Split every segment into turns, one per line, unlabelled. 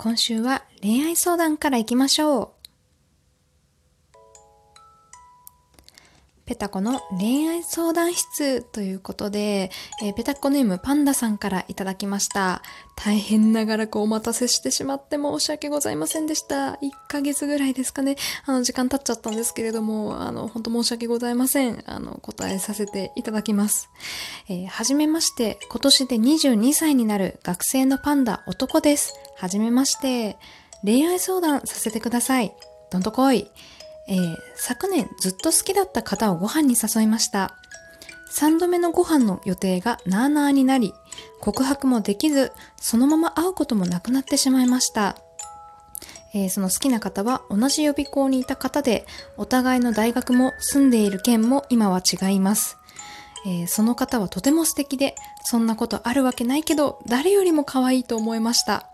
今週は恋愛相談から行きましょう。ペタコの恋愛相談室ということで、えー、ペタコネームパンダさんからいただきました。大変長らくお待たせしてしまって申し訳ございませんでした。1ヶ月ぐらいですかね。あの、時間経っちゃったんですけれども、あの、本当申し訳ございません。あの、答えさせていただきます。えー、はじめまして、今年で22歳になる学生のパンダ男です。はじめまして、恋愛相談させてください。どんとこい。えー、昨年ずっと好きだった方をご飯に誘いました。3度目のご飯の予定がなーなーになり、告白もできず、そのまま会うこともなくなってしまいました。えー、その好きな方は同じ予備校にいた方で、お互いの大学も住んでいる県も今は違います。えー、その方はとても素敵で、そんなことあるわけないけど、誰よりも可愛いと思いました。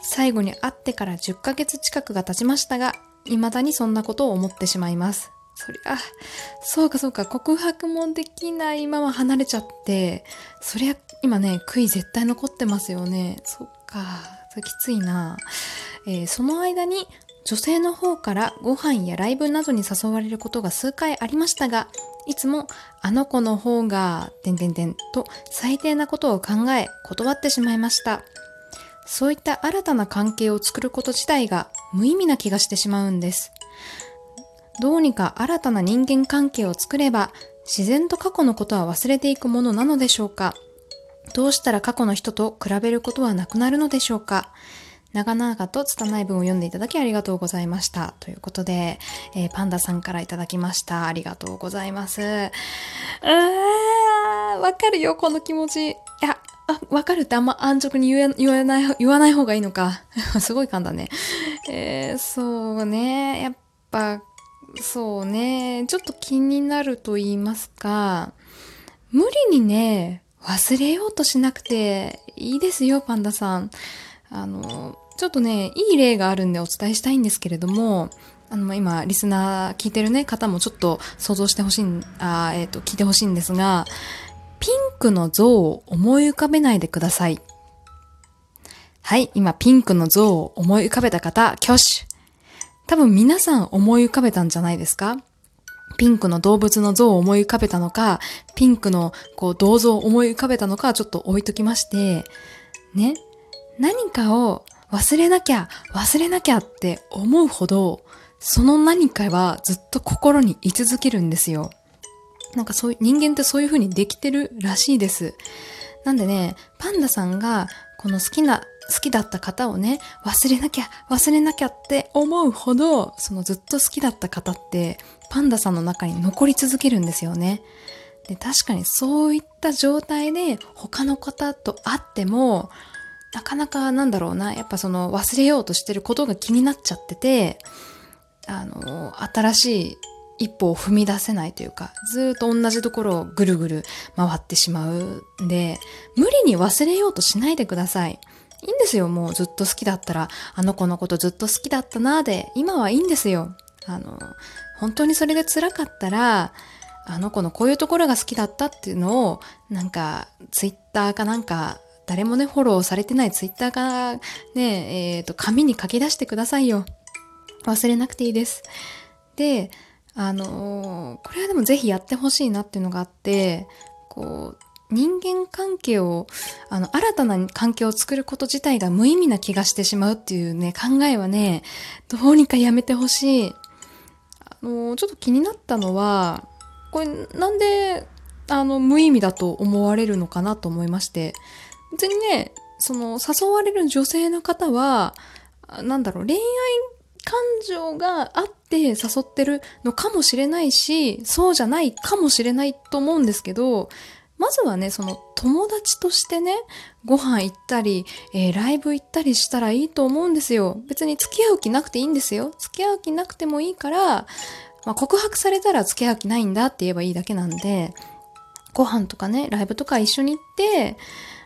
最後に会ってから10ヶ月近くが経ちましたが、未だにそんなことを思ってしまいます。そりゃ、そうかそうか、告白もできないまま離れちゃって、そりゃ、今ね、悔い絶対残ってますよね。そっか、それきついな。えー、その間に、女性の方からご飯やライブなどに誘われることが数回ありましたが、いつも、あの子の方が、てんてんてんと最低なことを考え、断ってしまいました。そういった新たな関係を作ること自体が無意味な気がしてしまうんです。どうにか新たな人間関係を作れば自然と過去のことは忘れていくものなのでしょうかどうしたら過去の人と比べることはなくなるのでしょうか長々と拙い文を読んでいただきありがとうございました。ということで、えー、パンダさんからいただきました。ありがとうございます。うーわかるよ、この気持ち。あ、わかるってあんま安直に言え、言わない、言わない方がいいのか。すごい簡単ね。えー、そうね。やっぱ、そうね。ちょっと気になると言いますか、無理にね、忘れようとしなくていいですよ、パンダさん。あの、ちょっとね、いい例があるんでお伝えしたいんですけれども、あの、今、リスナー聞いてるね、方もちょっと想像してほしい、あえっ、ー、と、聞いてほしいんですが、クの像を思い浮かべないでください。はい、今ピンクの像を思い浮かべた方、挙手。多分皆さん思い浮かべたんじゃないですか？ピンクの動物の像を思い浮かべたのか、ピンクのこう銅像を思い浮かべたのかちょっと置いときまして、ね、何かを忘れなきゃ、忘れなきゃって思うほど、その何かはずっと心に居続けるんですよ。なんかそういう、人間ってそういう風にできてるらしいです。なんでね、パンダさんが、この好きな、好きだった方をね、忘れなきゃ、忘れなきゃって思うほど、そのずっと好きだった方って、パンダさんの中に残り続けるんですよね。で、確かにそういった状態で他の方と会っても、なかなかなんだろうな、やっぱその忘れようとしてることが気になっちゃってて、あの、新しい一歩を踏み出せないというか、ずっと同じところをぐるぐる回ってしまうんで、無理に忘れようとしないでください。いいんですよ、もうずっと好きだったら、あの子のことずっと好きだったなーで、今はいいんですよ。あの、本当にそれで辛かったら、あの子のこういうところが好きだったっていうのを、なんか、ツイッターかなんか、誰もね、フォローされてないツイッターか、ね、えっ、ー、と、紙に書き出してくださいよ。忘れなくていいです。で、あのー、これはでもぜひやってほしいなっていうのがあって、こう、人間関係を、あの、新たな関係を作ること自体が無意味な気がしてしまうっていうね、考えはね、どうにかやめてほしい。あのー、ちょっと気になったのは、これなんで、あの、無意味だと思われるのかなと思いまして、別にね、その、誘われる女性の方は、なんだろう、恋愛感情があって誘ってるのかもしれないし、そうじゃないかもしれないと思うんですけど、まずはね、その友達としてね、ご飯行ったり、えー、ライブ行ったりしたらいいと思うんですよ。別に付き合う気なくていいんですよ。付き合う気なくてもいいから、まあ、告白されたら付き合う気ないんだって言えばいいだけなんで、ご飯とかね、ライブとか一緒に行って、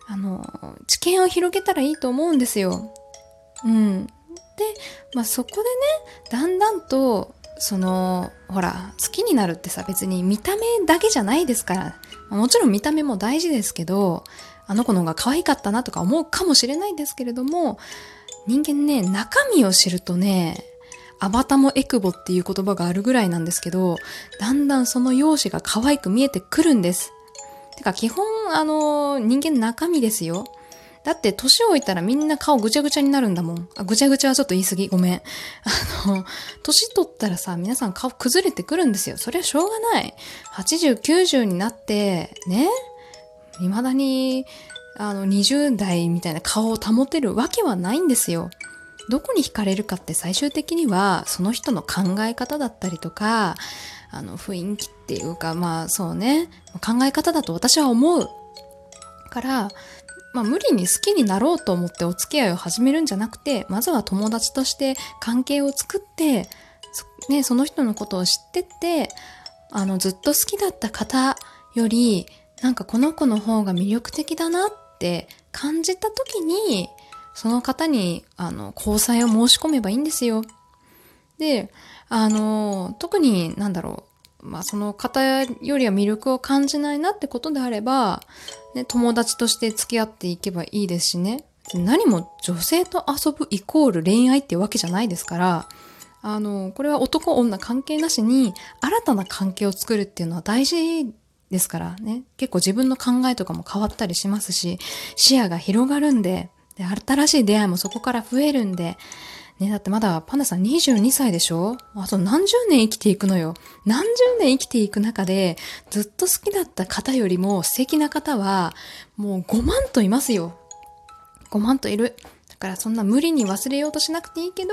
あの、知見を広げたらいいと思うんですよ。うん。で、まあ、そこでねだんだんとそのほら好きになるってさ別に見た目だけじゃないですからもちろん見た目も大事ですけどあの子の方が可愛かったなとか思うかもしれないんですけれども人間ね、中身を知るとね、アバタモエクボっていう言葉があるぐらいなんですけど、だんだんその容姿が可愛く見えてくるんです。てか基本、あの、人間中身ですよ。だって年老いたらみんな顔ぐちゃぐちゃになるんだもん。あ、ぐちゃぐちゃはちょっと言い過ぎ。ごめん。あの、年取ったらさ、皆さん顔崩れてくるんですよ。それはしょうがない。80、90になって、ね？未だに、あの、20代みたいな顔を保てるわけはないんですよ。どこに惹かれるかって最終的には、その人の考え方だったりとか、あの、雰囲気っていうか、まあそうね、考え方だと私は思う。から、まあ無理に好きになろうと思ってお付き合いを始めるんじゃなくて、まずは友達として関係を作って、ね、その人のことを知ってって、あの、ずっと好きだった方より、なんかこの子の方が魅力的だなって感じた時に、その方に、あの、交際を申し込めばいいんですよ。で、あの、特に、なんだろう、まあ、その方よりは魅力を感じないなってことであれば、ね、友達として付き合っていけばいいですしね。何も女性と遊ぶイコール恋愛っていうわけじゃないですから、あの、これは男女関係なしに新たな関係を作るっていうのは大事ですからね。結構自分の考えとかも変わったりしますし、視野が広がるんで、で、新しい出会いもそこから増えるんで、ね、だってまだパンダさん22歳でしょ？あと何十年生きていくのよ。何十年生きていく中で、ずっと好きだった方よりも素敵な方は、もう5万といますよ。5万といる。だからそんな無理に忘れようとしなくていいけど、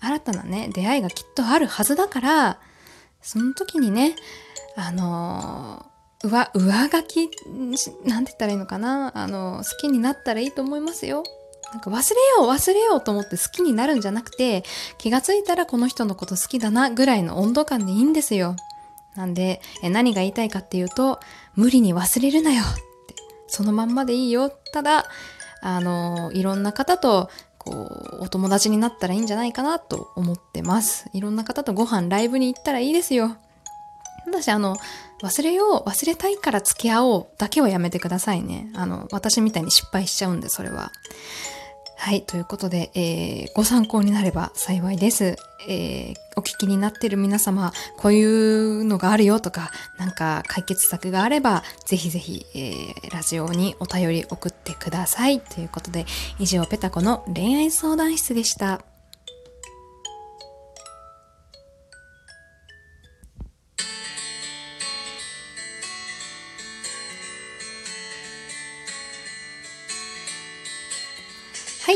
新たなね、出会いがきっとあるはずだから、その時にね、あのー、上、上書き、なんて言ったらいいのかな？あの、好きになったらいいと思いますよ。なんか忘れよう忘れようと思って好きになるんじゃなくて、気がついたらこの人のこと好きだなぐらいの温度感でいいんですよ。なんで、え何が言いたいかっていうと、無理に忘れるなよって。そのまんまでいいよ。ただ、あの、いろんな方と、こう、お友達になったらいいんじゃないかなと思ってます。いろんな方とご飯、ライブに行ったらいいですよ。ただし、あの、忘れよう、忘れたいから付き合おうだけはやめてくださいね。あの、私みたいに失敗しちゃうんで、それは。はい、ということで、えー、ご参考になれば幸いです。えー、お聞きになっている皆様、こういうのがあるよとか、なんか解決策があれば、ぜひぜひ、えー、ラジオにお便り送ってください。ということで、以上、ペタコの恋愛相談室でした。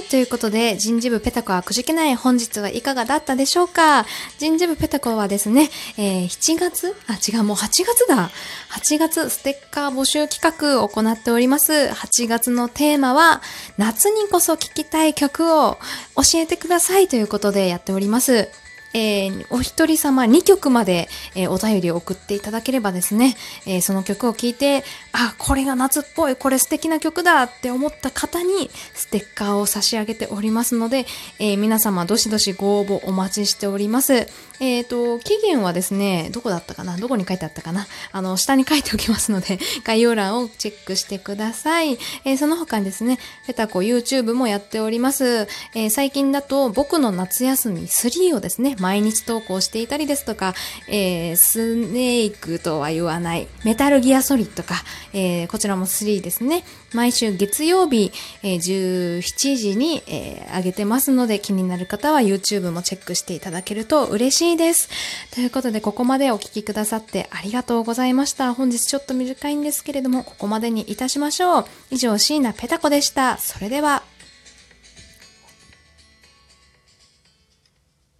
ということで、人事部ペタコはくじけない本日はいかがだったでしょうか？人事部ペタコはですね、えー、7月？あ、違う、もう8月だ。8月ステッカー募集企画を行っております。8月のテーマは、夏にこそ聴きたい曲を教えてくださいということでやっております。えー、お一人様2曲まで、えー、お便りを送っていただければですね、えー、その曲を聴いて、あ、これが夏っぽい、これ素敵な曲だって思った方にステッカーを差し上げておりますので、え皆様どしどしご応募お待ちしております。えっ、と、期限はですね、どこだったかな？どこに書いてあったかな？あの、下に書いておきますので、概要欄をチェックしてください。えその他にですね、ペタコ YouTube もやっております。え最近だと僕の夏休み3をですね、毎日投稿していたりですとか、えー、スネークとは言わない、メタルギアソリッドか、えー、こちらも3ですね。毎週月曜日、えー、17時に、えー、上げてますので、気になる方は YouTube もチェックしていただけると嬉しいです。ということで、ここまでお聴きくださってありがとうございました。本日ちょっと短いんですけれども、ここまでにいたしましょう。以上、椎名ペタコでした。それでは、